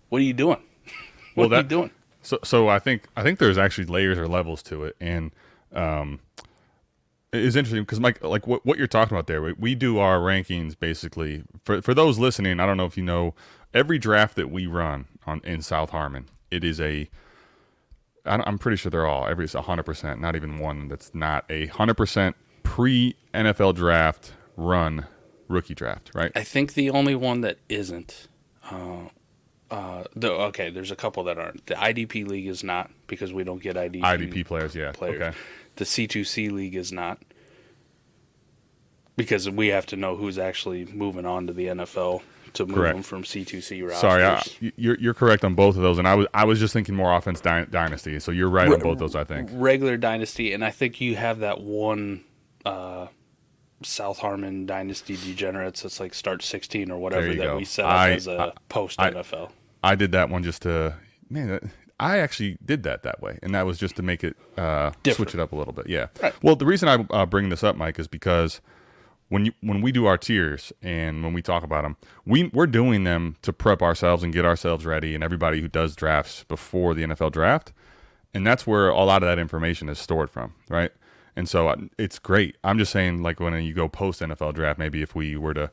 what are you doing? what Well, are you doing? So, so I think I think there's actually layers or levels to it, and um, is interesting because Mike, like what, what you're talking about there, we, we do our rankings basically for for those listening. I don't know if you know every draft that we run on in South Harmon, it is a I'm pretty sure they're all every 100 percent, not even one that's not a 100 percent pre NFL draft run rookie draft, right? I think the only one that isn't. Uh, uh, the, okay, there's a couple that aren't. The IDP league is not because we don't get IDP, IDP players, yeah, players. okay. The C2C league is not because we have to know who's actually moving on to the NFL to move Correct. them from C2C rosters. Sorry, I, you're you're correct on both of those, and I was I was just thinking more offense dy- dynasty. So you're right on both those. I think. regular dynasty, and I think you have that one uh, South Harmon dynasty degenerates. It's like start 16 or whatever that go. we set up I- as a post I- NFL. I did that one just to man. that- I actually did that that way, and that was just to make it uh, switch it up a little bit. Yeah. Right. Well, the reason I uh, bring this up, Mike, is because when you when we do our tiers and when we talk about them, we we're doing them to prep ourselves and get ourselves ready, and everybody who does drafts before the NFL draft, and that's where a lot of that information is stored from, right? And so uh, it's great. I'm just saying, like when you go post NFL draft, maybe if we were to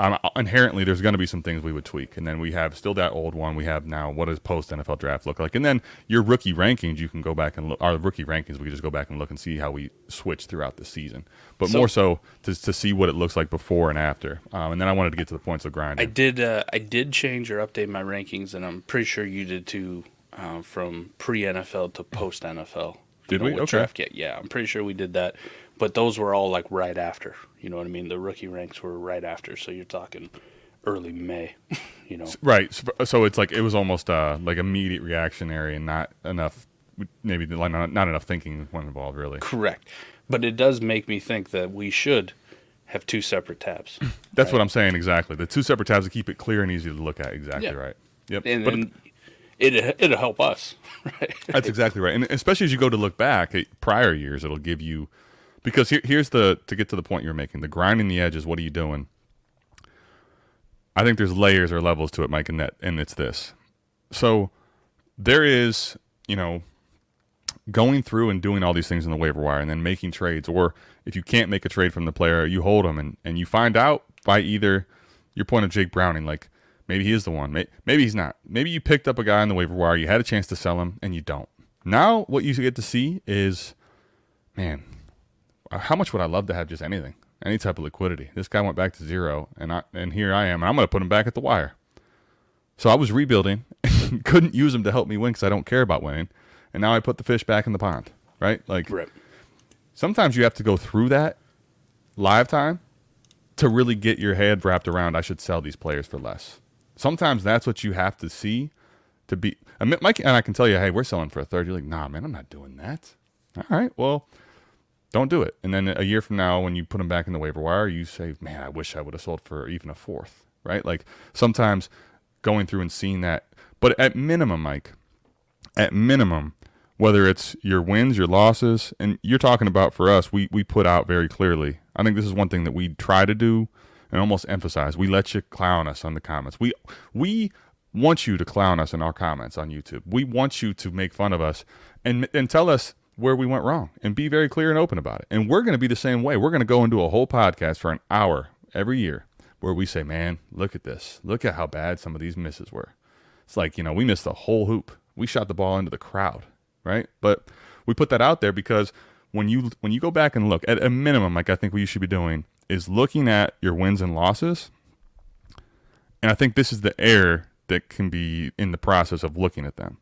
um, inherently there's going to be some things we would tweak and then we have still that old one we have now what does post nfl draft look like and then your rookie rankings you can go back and look our rookie rankings we can just go back and look and see how we switch throughout the season but So- more so to, to see what it looks like before and after um, and then i wanted to get to the points of I did. Uh, I did change or update my rankings, and I'm pretty sure you did too. Uh, from pre NFL to post NFL. Did we? Okay. Draft kit. Yeah, I'm pretty sure we did that. But those were all like right after. You know what I mean? The rookie ranks were right after. So you're talking early May. you know. right so, so it's like it was almost uh, like immediate reactionary and not enough maybe like not, not enough thinking when involved really Correct. But it does make me think that we should have two separate tabs. that's what i'm saying exactly the two separate tabs to keep it clear and easy to look at exactly Yeah. right yep And, But- and it it'll help us, right? That's exactly right, and especially as you go to look back at prior years, it'll give you because here, here's the to get to the point you're making. The grinding the edges. What are you doing? I think there's layers or levels to it, Mike, and that, and it's this. So there is, you know, going through and doing all these things in the waiver wire, and then making trades, or if you can't make a trade from the player, you hold them, and and you find out by either your point of Jake Browning, like maybe he is the one, May- maybe he's not. Maybe you picked up a guy on the waiver wire, you had a chance to sell him, and you don't. Now what you get to see is, man, how much would I love to have just anything, any type of liquidity? This guy went back to zero, and I and here I am, and I'm going to put him back at the wire. So I was rebuilding, couldn't use him to help me win because I don't care about winning, and now I put the fish back in the pond, right? Like Right. sometimes you have to go through that live time to really get your head wrapped around. I should sell these players for less. Sometimes that's what you have to see to be. I mean, Mike and I can tell you, hey, we're selling for a third. You're like, nah, man, I'm not doing that. All right, well, don't do it. And then a year from now, when you put them back in the waiver wire, you say, man, I wish I would have sold for even a fourth, right? Like sometimes going through and seeing that. But at minimum, Mike, at minimum, whether it's your wins, your losses, and you're talking about for us, we we put out very clearly. I think this is one thing that we try to do and almost emphasize. We let you clown us on the comments. We we want you to clown us in our comments on YouTube. We want you to make fun of us and and tell us where we went wrong and be very clear and open about it. And we're going to be the same way. We're going to go into a whole podcast for an hour every year where we say, "Man, look at this. Look at how bad some of these misses were." It's like, you know, we missed the whole hoop. We shot the ball into the crowd, right? But we put that out there because when you when you go back and look at a minimum, like I think what you should be doing is looking at your wins and losses. And I think this is the error that can be in the process of looking at them.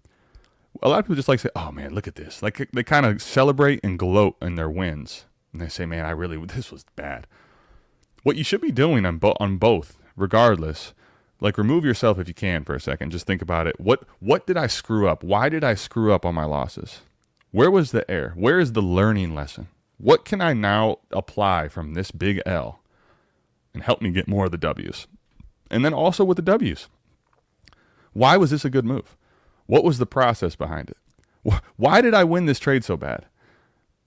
A lot of people just like say, "Oh man, look at this!" Like they kind of celebrate and gloat in their wins, and they say, "Man, I really this was bad." What you should be doing on on both, regardless, like remove yourself if you can for a second. Just think about it. What what did I screw up? Why did I screw up on my losses? Where was the error? Where is the learning lesson? What can I now apply from this big L and help me get more of the W's? And then also with the W's. Why was this a good move? What was the process behind it? Why did I win this trade so bad?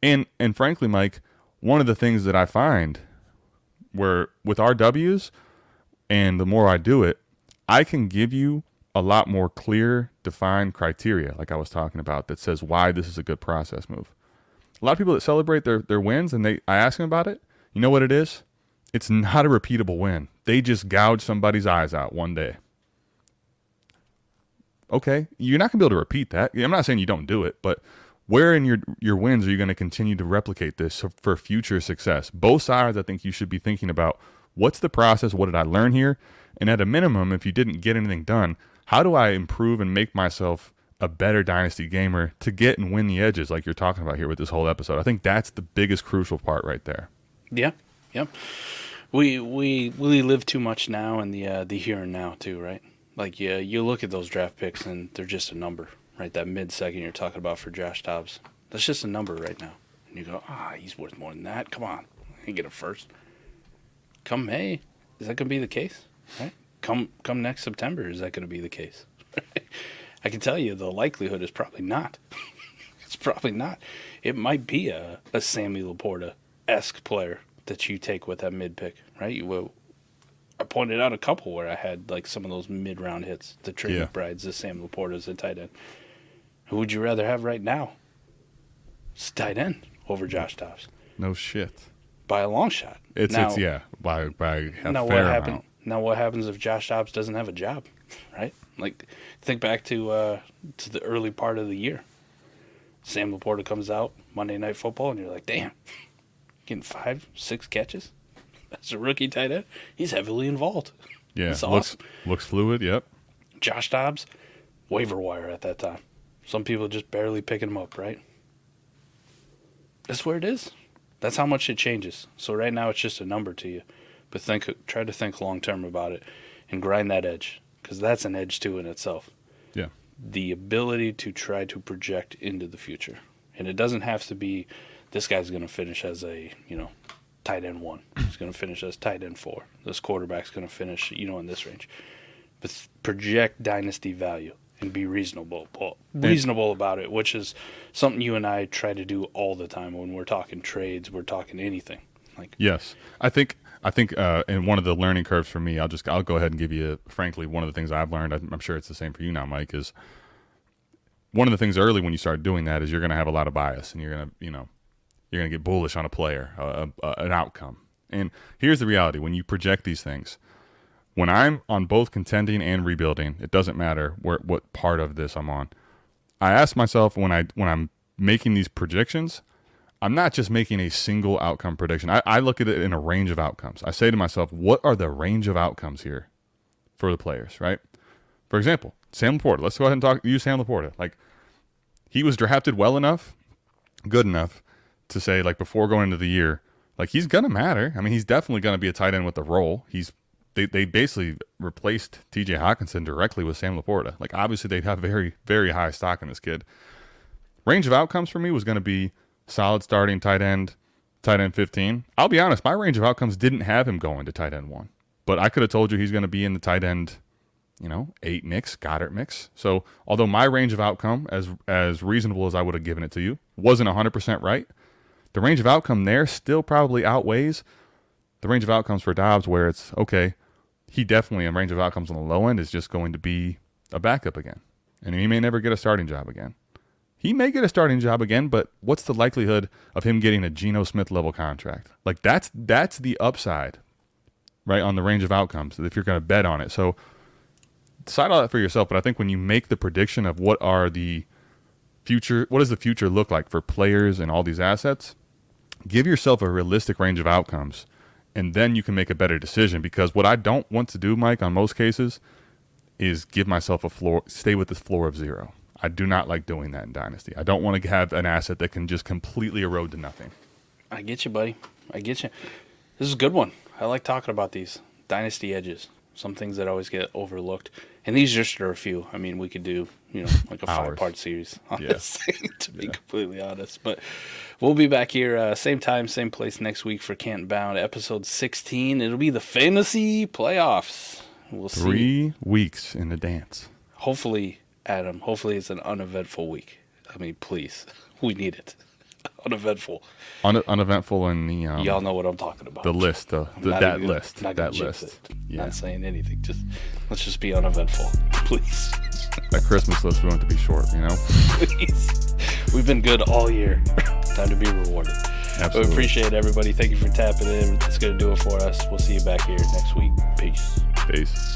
And and frankly, Mike, one of the things that I find where with our W's and the more I do it, I can give you a lot more clear, defined criteria, like I was talking about, that says why this is a good process move. A lot of people that celebrate their, their wins and they I ask them about it, you know what it is? It's not a repeatable win. They just gouge somebody's eyes out one day. Okay, you're not gonna be able to repeat that. I'm not saying you don't do it, but where in your your wins are you going to continue to replicate this for future success? Both sides, I think you should be thinking about what's the process, what did I learn here, and at a minimum, if you didn't get anything done, how do I improve and make myself a better dynasty gamer to get and win the edges like you're talking about here with this whole episode. I think that's the biggest crucial part right there. Yeah. Yep. We we we live too much now in the uh, the here and now too, right? Like yeah, you look at those draft picks and they're just a number, right? That mid second you're talking about for Josh Dobbs, that's just a number right now. And you go, ah, he's worth more than that. Come on, he get a first. Come May, is that gonna be the case? Right? come come next September, is that to be the case? I can tell you the likelihood is probably not. it's probably not. It might be a, a Sammy LaPorta esque player that you take with that mid pick, right? You will. I pointed out a couple where I had like some of those mid round hits, the Trey Yeah. McBrides, the Sam LaPortas, the tight end. Who would you rather have right now? It's tight end over Josh Dobbs No shit. by a long shot. It's Now- it's yeah by by a now fair what happen, amount. Now what happens if Josh Dobbs doesn't have a job, right? Like think back to uh, to the early part of the year. Sam LaPorta comes out Monday Night Football, and you're like, damn, getting five, six catches. That's a rookie tight end. He's heavily involved. Yeah, looks awesome. looks fluid. Yep. Josh Dobbs, waiver wire at that time. Some people just barely picking him up, right? That's where it is. That's how much it changes. So right now it's just a number to you, but think, try to think long term about it, and grind that edge because that's an edge too in itself. Yeah. The ability to try to project into the future, and it doesn't have to be this guy's going to finish as a you know tight end one. He's going to finish as tight end four. This quarterback's going to finish you know in this range but project dynasty value and be reasonable reasonable about it which is something you and I try to do all the time when we're talking trades we're talking anything like Yes, I think I think, uh, and one of the learning curves for me, I'll just I'll go ahead and give you, frankly, one of the things I've learned. I'm sure it's the same for you now, Mike. Is one of the things early when you start doing that is you're going to have a lot of bias, and you're going to you know you're going to get bullish on a player, an outcome. And here's the reality: when you project these things, when I'm on both contending and rebuilding, it doesn't matter where what part of this I'm on. I ask myself when I when I'm making these predictions, I'm not just making a single outcome prediction. I, I look at it in a range of outcomes. I say to myself, what are the range of outcomes here for the players, right? For example, Sam LaPorta. Let's go ahead and talk use Sam LaPorta. Like he was drafted well enough, good enough to say like before going into the year, like he's gonna matter. I mean, he's definitely gonna be a tight end with the role. He's they, they basically replaced TJ Hockenson directly with Sam LaPorta. Like obviously they have very, very high stock in this kid. Range of outcomes for me was gonna be solid starting tight end, tight end 15. I'll be honest, my range of outcomes didn't have him going to tight end one, but I could have told you he's going to be in the tight end, you know, eight mix, Goedert mix. So although my range of outcome, as as reasonable as I would have given it to you, wasn't 100% right, the range of outcome there still probably outweighs the range of outcomes for Dobbs, where it's okay, he definitely a range of outcomes on the low end is just going to be a backup again, and he may never get a starting job again. He may get a starting job again, but what's the likelihood of him getting a Geno Smith level contract? Like that's that's the upside, right on the range of outcomes if you're going to bet on it. So decide all that for yourself. But I think when you make the prediction of what are the future, what does the future look like for players and all these assets, give yourself a realistic range of outcomes, and then you can make a better decision. Because what I don't want to do, Mike, on most cases, is give myself a floor, stay with this floor of zero. I do not like doing that in Dynasty. I don't want to have an asset that can just completely erode to nothing. I get you, buddy. I get you. This is a good one. I like talking about these dynasty edges. Some things that always get overlooked, and these just are a few. I mean, we could do you know like a Hours. five-part series on Yeah. this thing, to be completely honest. But we'll be back here uh, same time, same place next week for Canton Bound, episode sixteen. It'll be the fantasy playoffs. We'll see. Three weeks in the dance. Hopefully, Adam. Hopefully, it's an uneventful week. I mean, please, we need it. Uneventful. Un- uneventful in the um, Y'all know what I'm talking about. the list, the, that even- list, that list. Yeah, Not saying anything. Just let's just be uneventful, please. that Christmas list we want to be short. You know, please. We've been good all year. Time to be rewarded. Absolutely. We appreciate everybody. Thank you for tapping in. That's gonna do it for us. We'll see you back here next week. Peace. Peace.